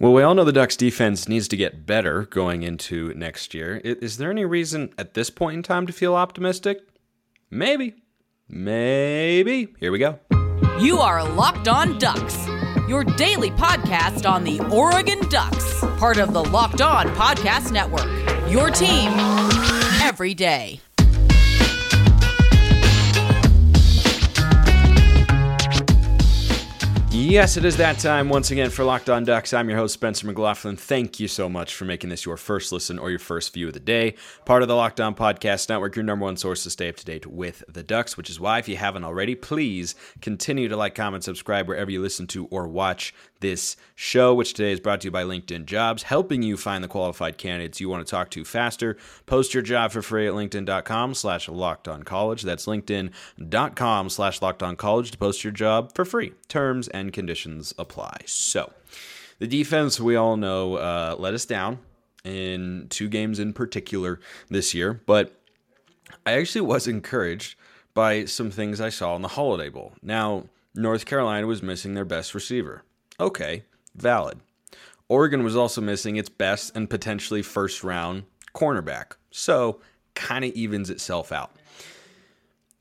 Well, we all know the Ducks defense needs to get better going into next year. Is there any reason at this point in time to feel optimistic? Maybe. Maybe. Here we go. You are Locked On Ducks, your daily podcast on the Oregon Ducks, part of the Locked On Podcast Network. Your team every day. Yes, it is that time once again for Locked On Ducks. I'm your host, Spencer McLaughlin. Thank you so much for making this your first listen or your first view of the day. Part of the Locked On Podcast Network, your number one source to stay up to date with the Ducks, which is why, if you haven't already, please continue to like, comment, subscribe wherever you listen to or watch this show, which today is brought to you by LinkedIn Jobs, helping you find the qualified candidates you want to talk to faster. Post your job for free at linkedin.com slash locked on college. That's linkedin.com slash locked on college to post your job for free. Terms and conditions apply. So, the defense, we all know, uh, let us down in two games in particular this year, but I actually was encouraged by some things I saw in the Holiday Bowl. Now, North Carolina was missing their best receiver. Okay, valid. Oregon was also missing its best and potentially first round cornerback. So, kind of evens itself out.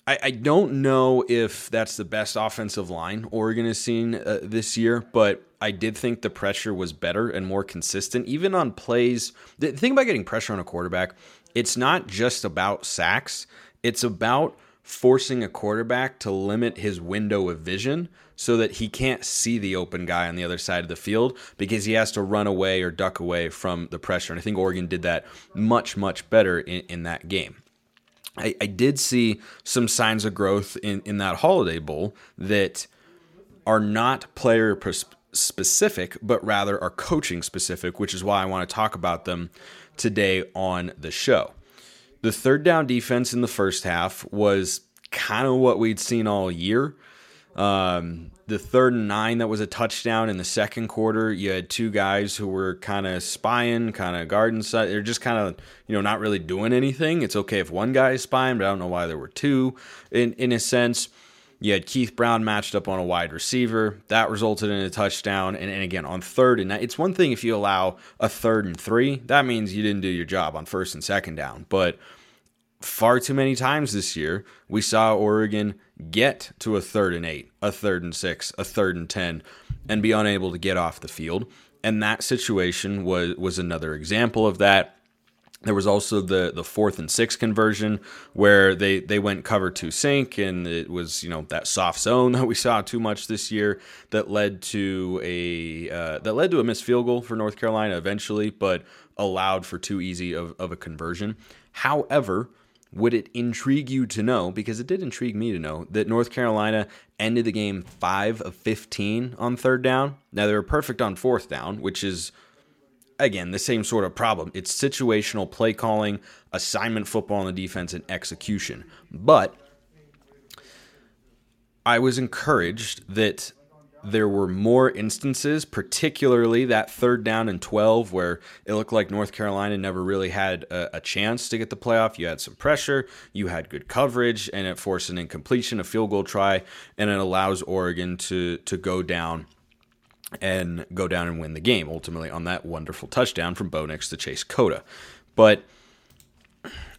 I, I don't know if that's the best offensive line Oregon has seen uh, this year, but I did think the pressure was better and more consistent, even on plays. The thing about getting pressure on a quarterback, it's not just about sacks, it's about forcing a quarterback to limit his window of vision so that he can't see the open guy on the other side of the field because he has to run away or duck away from the pressure. And I think Oregon did that much, much better in, in that game. I, I did see some signs of growth in, in that Holiday Bowl that are not player pers- specific, but rather are coaching specific, which is why I want to talk about them today on the show. The third down defense in the first half was kind of what we'd seen all year. Um, the third and nine that was a touchdown in the second quarter, you had two guys who were kind of spying, kind of garden side. They're just kind of, you know, not really doing anything. It's okay if one guy is spying, but I don't know why there were two in, in a sense. You had Keith Brown matched up on a wide receiver. That resulted in a touchdown. And, and again, on third and it's one thing if you allow a third and three. That means you didn't do your job on first and second down. But far too many times this year, we saw Oregon get to a third and eight, a third and six, a third and 10, and be unable to get off the field. And that situation was, was another example of that. There was also the, the fourth and six conversion where they, they went cover two sink, and it was you know that soft zone that we saw too much this year that led to a uh, that led to a missed field goal for North Carolina eventually, but allowed for too easy of, of a conversion. However, would it intrigue you to know, because it did intrigue me to know, that North Carolina ended the game 5 of 15 on third down? Now, they were perfect on fourth down, which is, again, the same sort of problem. It's situational play calling, assignment football on the defense, and execution. But I was encouraged that there were more instances, particularly that third down and 12, where it looked like North Carolina never really had a, a, chance to get the playoff. You had some pressure, you had good coverage, and it forced an incompletion, a field goal try, and it allows Oregon to, to go down and go down and win the game, ultimately on that wonderful touchdown from Bo Nix to Chase Cota. But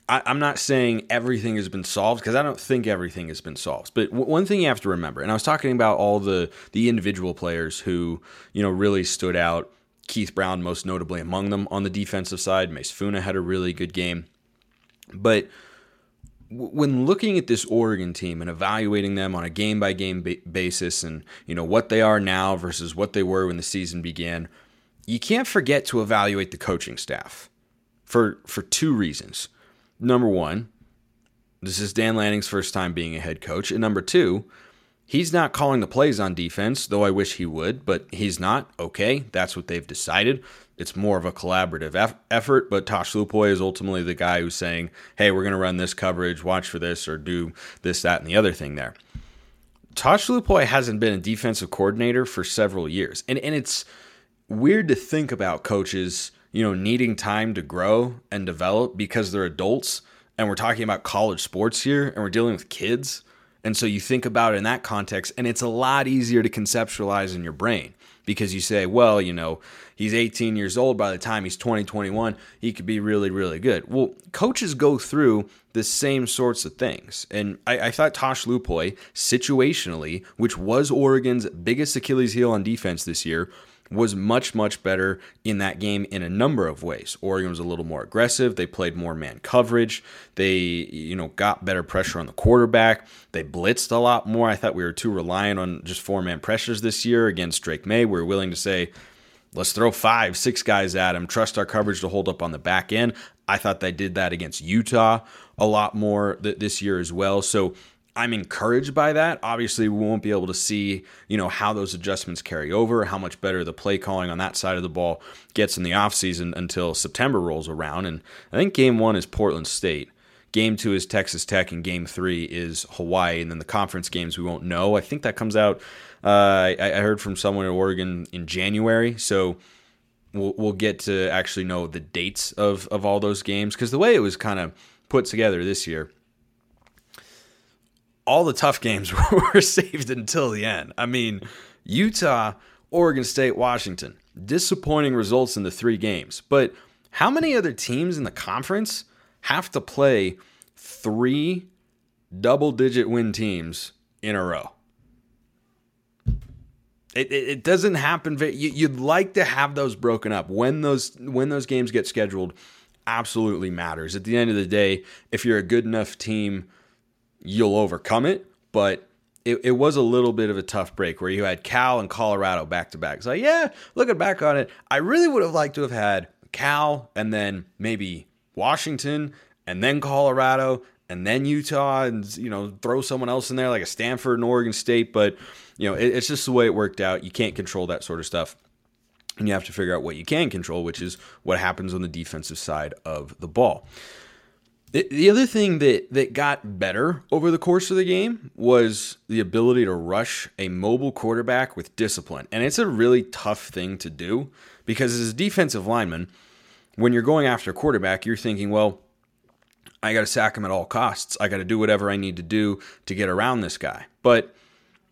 I, am not saying everything has been solved because I don't think everything has been solved. But w- one thing you have to remember, and I was talking about all the the individual players who you know really stood out. Keith Brown, most notably among them on the defensive side. Mase Funa had a really good game, but when looking at this Oregon team and evaluating them on a game by game basis, and you know what they are now versus what they were when the season began, you can't forget to evaluate the coaching staff for for two reasons number one, this is Dan Lanning's first time being a head coach. And number two, he's not calling the plays on defense, though I wish he would, but he's not. Okay, that's what they've decided. It's more of a collaborative effort, but Tosh Lupoi is ultimately the guy who's saying, hey, we're going to run this coverage, watch for this, or do this, that, and the other thing there. Tosh Lupoi hasn't been a defensive coordinator for several years. And, and it's weird to think about coaches you know, needing time to grow and develop because they're adults and we're talking about college sports here and we're dealing with kids. And so you think about it in that context, and it's a lot easier to conceptualize in your brain because you say, well, you know, he's 18 years old. By the time he's 20, 21, he could be really, really good. Well, coaches go through the same sorts of things. And I, I thought Tosh Lupoi, situationally, which was Oregon's biggest Achilles heel on defense this year, was much, much better in that game in a number of ways. Oregon was a little more aggressive. They played more man coverage. They, you know, got better pressure on the quarterback. They blitzed a lot more. I thought we were too reliant on just four man pressures this year against Drake Maye. We were willing to say, let's throw five, six guys at him, trust our coverage to hold up on the back end. I thought they did that against Utah a lot more th- this year as well. So I'm encouraged by that. Obviously, we won't be able to see, you know, how those adjustments carry over, how much better the play calling on that side of the ball gets in the offseason until September rolls around. And I think game one is Portland State. Game two is Texas Tech, and game three is Hawaii. And then the conference games we won't know. I think that comes out, uh, I, I heard from someone in Oregon in January. So we'll, we'll get to actually know the dates of, of all those games because the way it was kind of put together this year all the tough games were saved until the end. I mean, Utah, Oregon State, Washington, disappointing results in the three games. But how many other teams in the conference have to play three double digit win teams in a row? It, it, it doesn't happen. You'd like to have those broken up when those when those games get scheduled. Absolutely matters. At the end of the day, if you're a good enough team you'll overcome it. But it, it was a little bit of a tough break where you had Cal and Colorado back to back. So yeah, looking back on it, I really would have liked to have had Cal and then maybe Washington and then Colorado and then Utah and you know throw someone else in there like a Stanford and Oregon State. But you know it, it's just the way it worked out. You can't control that sort of stuff. And you have to figure out what you can control, which is what happens on the defensive side of the ball. The other thing that, that got better over the course of the game was the ability to rush a mobile quarterback with discipline. And it's a really tough thing to do because as a defensive lineman, when you're going after a quarterback, you're thinking, well, I got to sack him at all costs. I got to do whatever I need to do to get around this guy. But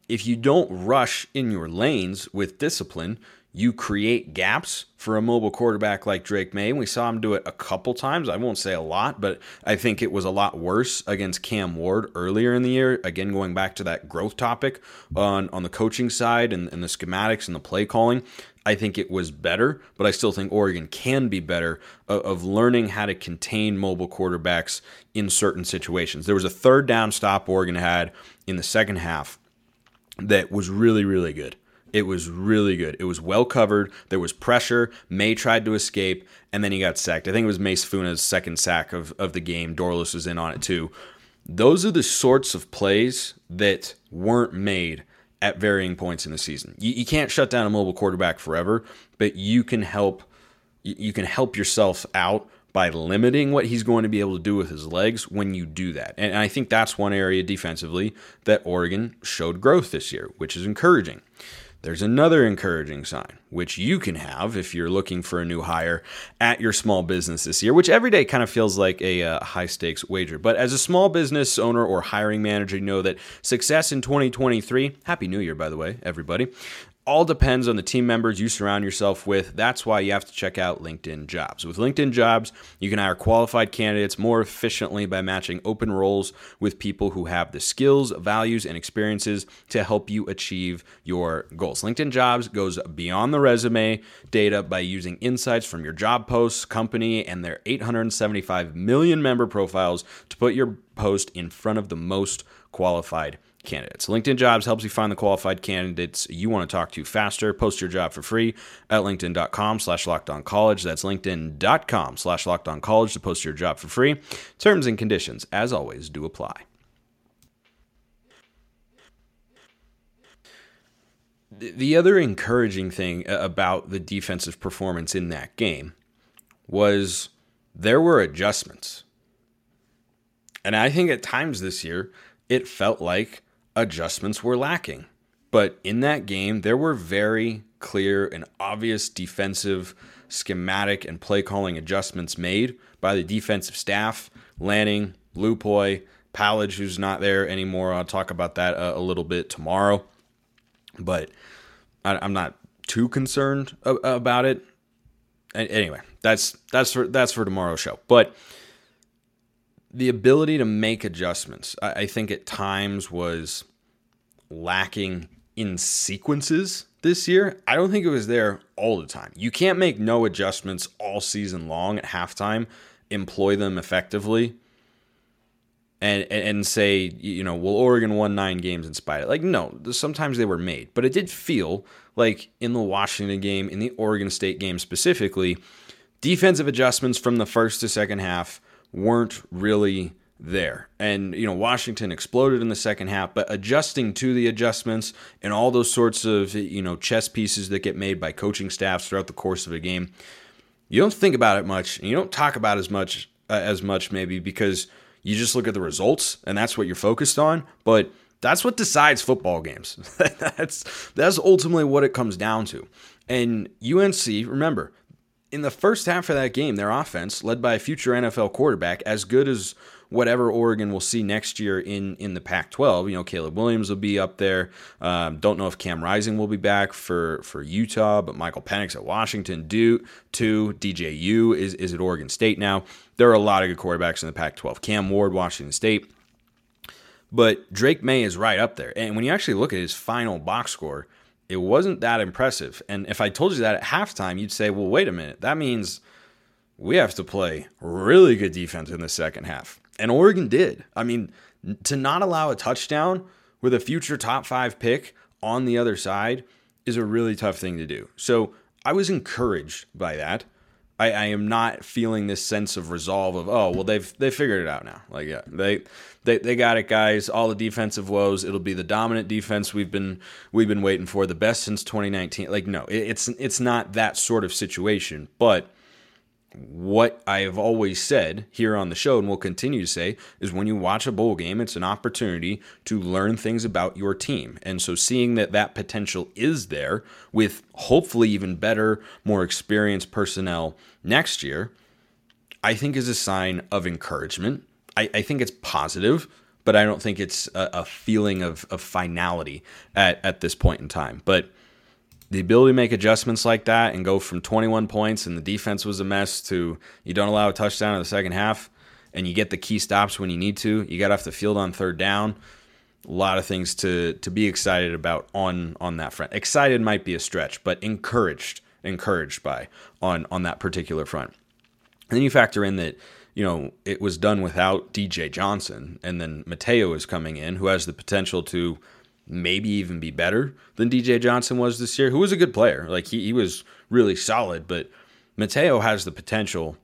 if you don't rush in your lanes with discipline, you create gaps for a mobile quarterback like Drake Maye. We saw him do it a couple times. I won't say a lot, but I think it was a lot worse against Cam Ward earlier in the year. Again, going back to that growth topic on, on the coaching side and, and the schematics and the play calling. I think it was better, but I still think Oregon can be better of, of learning how to contain mobile quarterbacks in certain situations. There was a third down stop Oregon had in the second half that was really, really good it was really good. It was well covered. There was pressure. Maye tried to escape, and then he got sacked. I think it was Mase Funa's second sack of, of the game. Dorlus was in on it too. Those are the sorts of plays that weren't made at varying points in the season. You, you can't shut down a mobile quarterback forever, but you can help you can help yourself out by limiting what he's going to be able to do with his legs when you do that. And I think that's one area defensively that Oregon showed growth this year, which is encouraging. There's another encouraging sign, which you can have if you're looking for a new hire at your small business this year, which every day kind of feels like a uh, high stakes wager. But as a small business owner or hiring manager, you know that success in 2023, Happy New Year, by the way, everybody, all depends on the team members you surround yourself with. That's why you have to check out LinkedIn Jobs. With LinkedIn Jobs, you can hire qualified candidates more efficiently by matching open roles with people who have the skills, values, and experiences to help you achieve your goals. LinkedIn Jobs goes beyond the resume data by using insights from your job posts, company, and their 875 million member profiles to put your post in front of the most qualified candidates. LinkedIn Jobs helps you find the qualified candidates you want to talk to faster. Post your job for free at linkedin.com slash college. That's linkedin.com slash college to post your job for free. Terms and conditions, as always, do apply. The other encouraging thing uh, about the defensive performance in that game was there were adjustments. And I think at times this year, it felt like adjustments were lacking. But in that game, there were very clear and obvious defensive schematic and play calling adjustments made by the defensive staff. Lanning, Lupoi, Pallage, who's not there anymore. I'll talk about that a, a little bit tomorrow. But I, I'm not too concerned about it. Anyway, that's that's for that's for tomorrow's show. But the ability to make adjustments, I think at times was lacking in sequences this year. I don't think it was there all the time. You can't make no adjustments all season long at halftime, employ them effectively, and and say you know well Oregon won nine games in spite of it. like no sometimes they were made, but it did feel like in the Washington game, in the Oregon State game specifically, defensive adjustments from the first to second half weren't really there. And, you know, Washington exploded in the second half, but adjusting to the adjustments and all those sorts of, you know, chess pieces that get made by coaching staffs throughout the course of a game, you don't think about it much. And you don't talk about as much uh, as much maybe because you just look at the results and that's what you're focused on, but that's what decides football games. that's that's ultimately what it comes down to. And UNC, remember, in the first half of that game, their offense, led by a future NFL quarterback, as good as whatever Oregon will see next year in in the Pac-12. You know, Caleb Williams will be up there. Um, don't know if Cam Rising will be back for for Utah, but Michael Penix at Washington, do too. DJU is is at Oregon State now. There are a lot of good quarterbacks in the Pac-12. Cam Ward, Washington State. But Drake Maye is right up there. And when you actually look at his final box score, it wasn't that impressive. And if I told you that at halftime, you'd say, well, wait a minute. That means we have to play really good defense in the second half. And Oregon did. I mean, to not allow a touchdown with a future top five pick on the other side is a really tough thing to do. So I was encouraged by that. I, I, am not feeling this sense of resolve of oh well they've they figured it out now. Like yeah they they they got it guys. All the defensive woes. It'll be the dominant defense we've been we've been waiting for the best since 2019 like no it, it's it's not that sort of situation. But what I have always said here on the show and will continue to say is when you watch a bowl game, it's an opportunity to learn things about your team. And so seeing that that potential is there with hopefully even better, more experienced personnel next year, I think is a sign of encouragement. I, I think it's positive, but I don't think it's a, a feeling of, of finality at, at this point in time. But the ability to make adjustments like that and go from 21 points and the defense was a mess to you don't allow a touchdown in the second half and you get the key stops when you need to. You got off the field on third down. A lot of things to to be excited about on on that front. Excited might be a stretch, but encouraged encouraged by on on that particular front. And then you factor in that you know it was done without DJ Johnson, and then Matayo is coming in, who has the potential to maybe even be better than DJ Johnson was this year, who was a good player. Like he, he was really solid, but Matayo has the potential.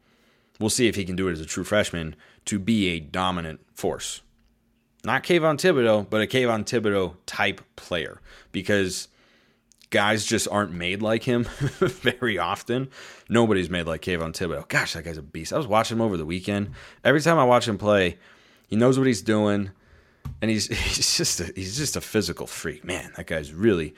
We'll see if he can do it as a true freshman to be a dominant force. Not Kayvon Thibodeaux, but a Kayvon Thibodeaux type player because guys just aren't made like him very often. Nobody's made like Kayvon Thibodeaux. Gosh, that guy's a beast. I was watching him over the weekend. Every time I watch him play, he knows what he's doing and he's he's just a, he's just a physical freak. Man, that guy's really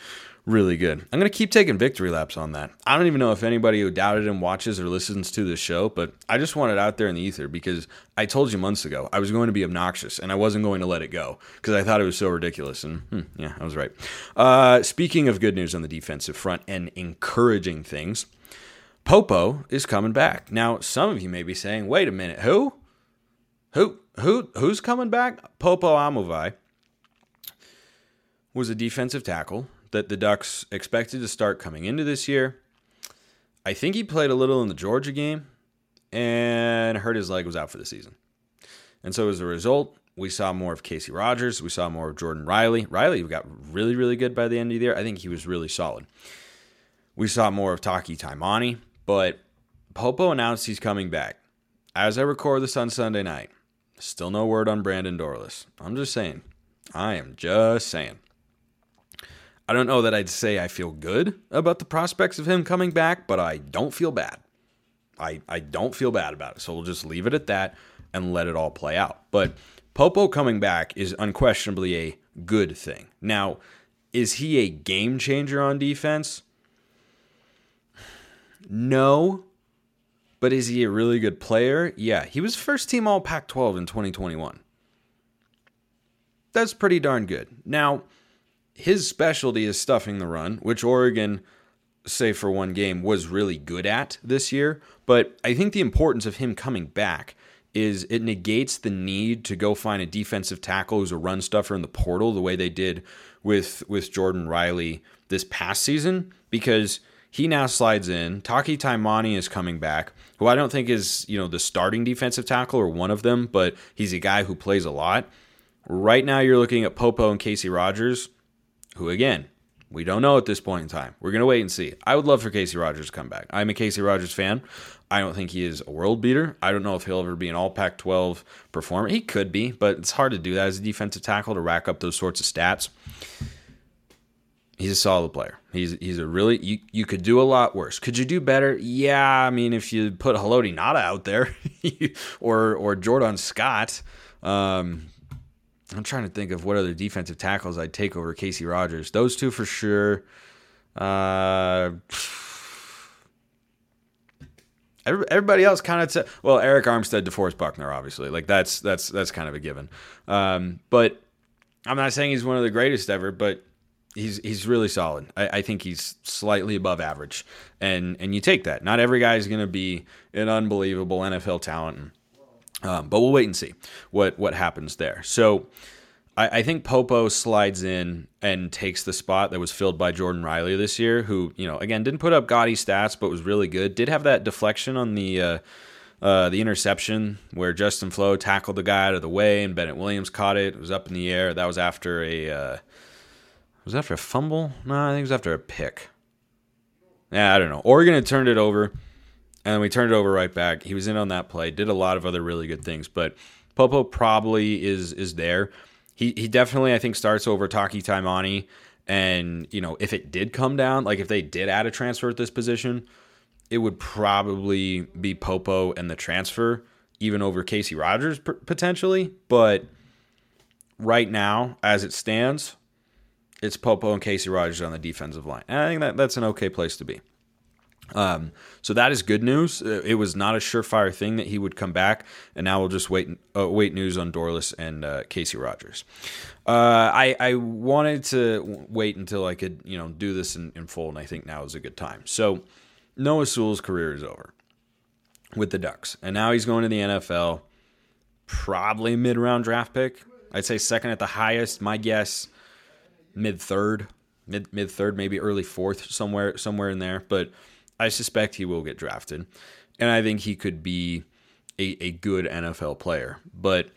really good. I'm to keep taking victory laps on that. I don't even know if anybody who doubted him watches or listens to this show, but I just want it out there in the ether because I told you months ago I was going to be obnoxious and I wasn't going to let it go because I thought it was so ridiculous. And hmm, yeah, I was right. Uh, speaking of good news on the defensive front and encouraging things, Popo is coming back. Now, some of you may be saying, wait a minute, who? Who? Who who's coming back? Popo Aumavae was a defensive tackle that the Ducks expected to start coming into this year. I think he played a little in the Georgia game and hurt his leg was out for the season. And so as a result, we saw more of Casey Rogers. We saw more of Jordan Riley. Riley got really, really good by the end of the year. I think he was really solid. We saw more of Taki Taimani, but Popo announced he's coming back. As I record this on Sunday night, Still no word on Brandon Dorlus. I'm just saying. I am just saying. I don't know that I'd say I feel good about the prospects of him coming back, but I don't feel bad. I, I don't feel bad about it. So we'll just leave it at that and let it all play out. But Popo coming back is unquestionably a good thing. Now, is he a game changer on defense? No, but is he a really good player? Yeah, he was first team All Pac 12 in 2021. That's pretty darn good. Now, his specialty is stuffing the run, which Oregon say for one game, was really good at this year. But I think the importance of him coming back is it negates the need to go find a defensive tackle who's a run stuffer in the portal the way they did with with Jordan Riley this past season because he now slides in. Taki Taimani is coming back, who I don't think is, you know, the starting defensive tackle or one of them, but he's a guy who plays a lot. Right now you're looking at Popo and Casey Rogers, who again, we don't know at this point in time. We're going to wait and see. I would love for Casey Rogers to come back. I'm a Casey Rogers fan. I don't think he is a world beater. I don't know if he'll ever be an all Pac 12 performer. He could be, but it's hard to do that as a defensive tackle to rack up those sorts of stats. He's a solid player. He's he's a really you, you could do a lot worse. Could you do better? Yeah, I mean if you put Haloti Ngata out there or or Jordan Scott, um, I'm trying to think of what other defensive tackles I'd take over Casey Rogers. Those two for sure. Uh, everybody else kind of t- well, Arik Armstead, DeForest Buckner, obviously. Like that's that's that's kind of a given. Um, but I'm not saying he's one of the greatest ever, but he's he's really solid. I, I, think he's slightly above average, and and you take that. Not every guy is going to be an unbelievable NFL talent. Um, but we'll wait and see what what happens there. So I, think Popo slides in and takes the spot that was filled by Jordan Riley this year, who you know again didn't put up gaudy stats, but was really good. Did have that deflection on the. Uh, uh, the interception where Justin Flowe tackled the guy out of the way and Bennett Williams caught it. It was up in the air. That was after a uh, was after a fumble? No, I think it was after a pick. Yeah, I don't know. Oregon had turned it over and we turned it over right back. He was in on that play, did a lot of other really good things, but Popo probably is is there. He he definitely I think starts over Taki Taimani, and you know if it did come down, like if they did add a transfer at this position, it would probably be Popo and the transfer, even over Casey Rogers potentially. But right now, as it stands, it's Popo and Casey Rogers on the defensive line, and I think that that's an okay place to be. Um, so that is good news. Uh, it was not a surefire thing that he would come back, and now we'll just wait uh, wait news on Dorlus and uh, Casey Rogers. Uh, I I wanted to wait until I could you know do this in, in full, and I think now is a good time. So Noah Sewell's career is over with the Ducks, and now he's going to the NFL. Probably mid round draft pick. I'd say second at the highest. My guess, mid third, mid mid third, maybe early fourth, somewhere somewhere in there, but I suspect he will get drafted. And I think he could be a, a good NFL player. But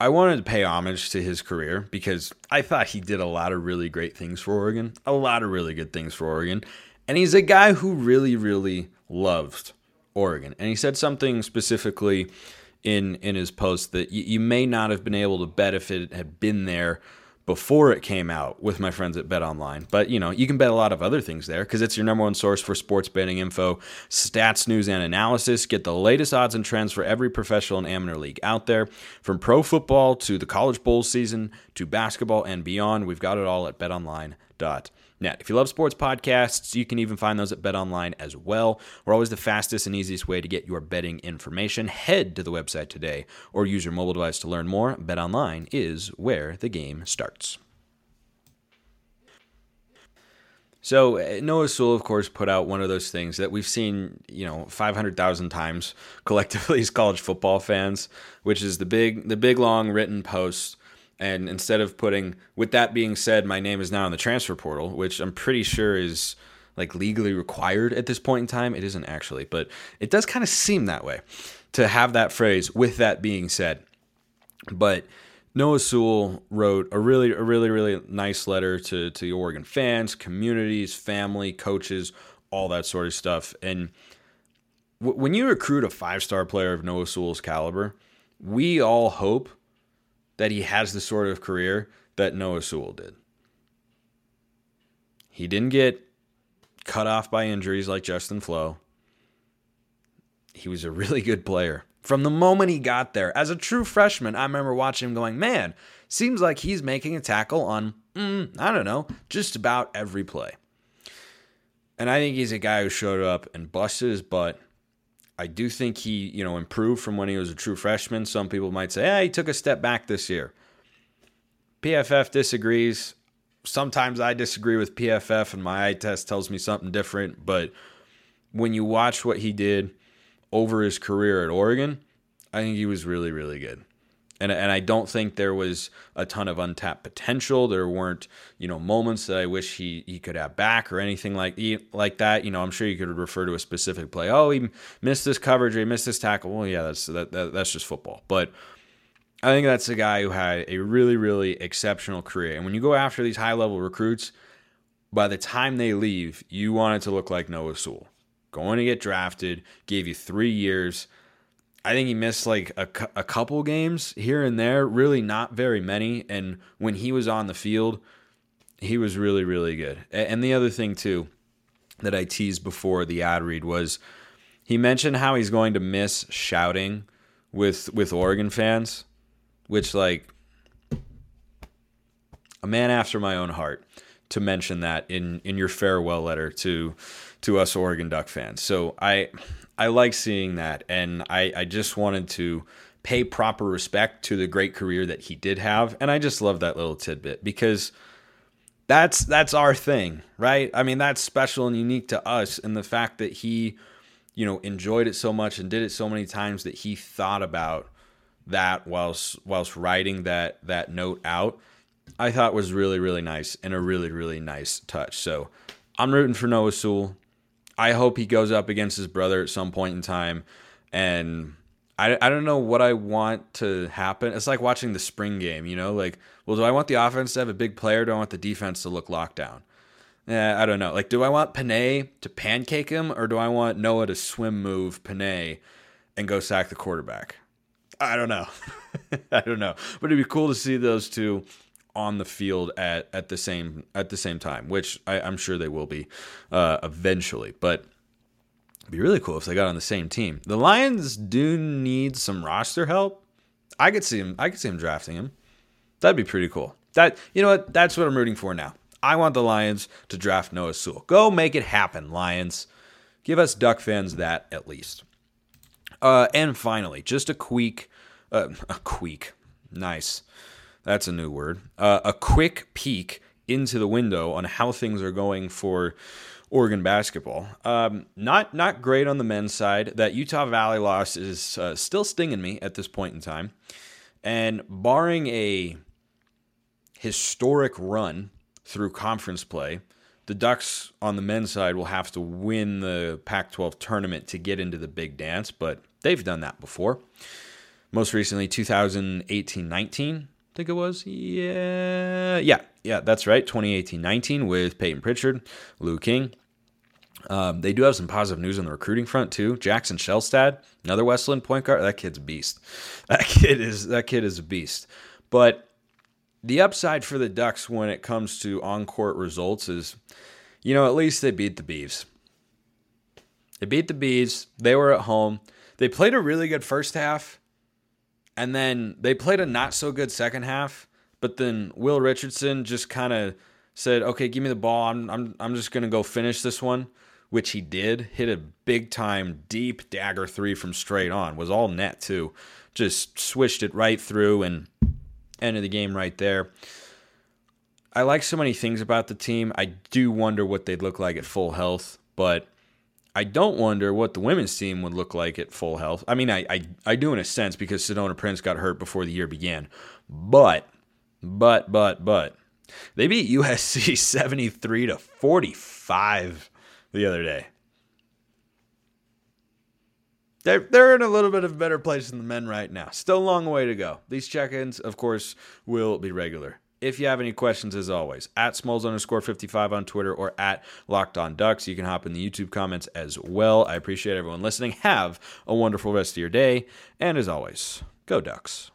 I wanted to pay homage to his career because I thought he did a lot of really great things for Oregon, a lot of really good things for Oregon. And he's a guy who really, really loved Oregon. And he said something specifically in in his post that you, you may not have been able to bet if it had been there before it came out with my friends at Bet Online. But you know, you can bet a lot of other things there because it's your number one source for sports betting info, stats, news, and analysis. Get the latest odds and trends for every professional and amateur league out there, from pro football to the college bowl season to basketball and beyond. We've got it all at betonline.net. If you love sports podcasts, you can even find those at BetOnline as well. We're always the fastest and easiest way to get your betting information. Head to the website today or use your mobile device to learn more. BetOnline is where the game starts. So uh, Noah Sewell, of course, put out one of those things that we've seen, you know, five hundred thousand times collectively as college football fans, which is the big, the big long written post and instead of putting, with that being said, my name is now in the transfer portal, which I'm pretty sure is like legally required at this point in time. It isn't actually, but it does kind of seem that way to have that phrase, with that being said. But Noah Sewell wrote a really, a really, really nice letter to, to the Oregon fans, communities, family, coaches, all that sort of stuff. And w- when you recruit a five star player of Noah Sewell's caliber, we all hope that he has the sort of career that Noah Sewell did. He didn't get cut off by injuries like Justin Flowe. He was a really good player. From the moment he got there, as a true freshman, I remember watching him going, man, seems like he's making a tackle on, mm, I don't know, just about every play. And I think he's a guy who showed up and busted his butt I do think he, you know, improved from when he was a true freshman. Some people might say, "Yeah, he took a step back this year." PFF disagrees. sometimes I disagree with PFF and my eye test tells me something different, but when you watch what he did over his career at Oregon, I think he was really, really good. And, and I don't think there was a ton of untapped potential. There weren't, you know, moments that I wish he, he could have back or anything like like that. You know, I'm sure you could refer to a specific play. Oh, he missed this coverage or he missed this tackle. Well, yeah, that's that, that that's just football. But I think that's a guy who had a really, really exceptional career. And when you go after these high level recruits, by the time they leave, you want it to look like Noah Sewell. Going to get drafted, gave you three years. I think he missed like a, a couple games here and there, really not very many. And when he was on the field, he was really, really good. And the other thing, too, that I teased before the ad read was he mentioned how he's going to miss shouting with with Oregon fans which like a man after my own heart to mention that in in your farewell letter to to us Oregon Duck fans. So I I like seeing that and I I just wanted to pay proper respect to the great career that he did have and I just love that little tidbit because that's that's our thing, right? I mean, that's special and unique to us and the fact that he you know enjoyed it so much and did it so many times that he thought about that whilst whilst writing that that note out, I thought was really really nice and a really really nice touch. So I'm rooting for Noah Sewell. I hope he goes up against his brother at some point in time, and I, I don't know what I want to happen. It's like watching the spring game, you know, like, well, do I want the offense to have a big player? do I want the defense to look locked down? Yeah, I don't know. Like, do I want Penei to pancake him, or do I want Noah to swim move Penei and go sack the quarterback? I don't know. I don't know. But it'd be cool to see those two on the field at, at the same at the same time, which I, am sure they will be uh, eventually. But it'd be really cool if they got on the same team. The Lions do need some roster help. I could see him. I could see him drafting him. That'd be pretty cool. That you know what? That's what I'm rooting for now. I want the Lions to draft Noah Sewell. Go make it happen, Lions. Give us Duck fans that at least. Uh, and finally, just a quick, uh, a quick, nice. That's a new word. Uh, a quick peek into the window on how things are going for Oregon basketball. Um, not not great on the men's side. That Utah Valley loss is uh, still stinging me at this point in time, and barring a historic run through conference play, the Ducks on the men's side will have to win the Pac 12 tournament to get into the big dance, but They've done that before. Most recently, 2018 19, I think it was. Yeah. Yeah. Yeah, that's right. 2018 19 with Payton Pritchard, Lou King. Um, they do have some positive news on the recruiting front too. Jackson Shelstad, another Westland point guard. That kid's a beast. That kid is that kid is a beast. But the upside for the Ducks when it comes to on court results is, you know, at least they beat the Beavs. They beat the Bees. They were at home. They played a really good first half, and then they played a not so good second half. But then Will Richardson just kind of said, "Okay, give me the ball. I'm I'm I'm just gonna go finish this one," which he did. Hit a big time deep dagger three from straight on. Was all net too. Just swished it right through and ended the game right there. I like so many things about the team. I do wonder what they'd look like at full health, but I don't wonder what the women's team would look like at full health. I mean, I, I, I do in a sense because Sedona Prince got hurt before the year began. But, but, but, but, they beat USC 73 to 45 the other day. They're, they're in a little bit of a better place than the men right now. Still a long way to go. These check ins, of course, will be regular. If you have any questions, as always, at Smalls underscore 55 on Twitter or at Locked On Ducks. You can hop in the YouTube comments as well. I appreciate everyone listening. Have a wonderful rest of your day. And as always, go Ducks.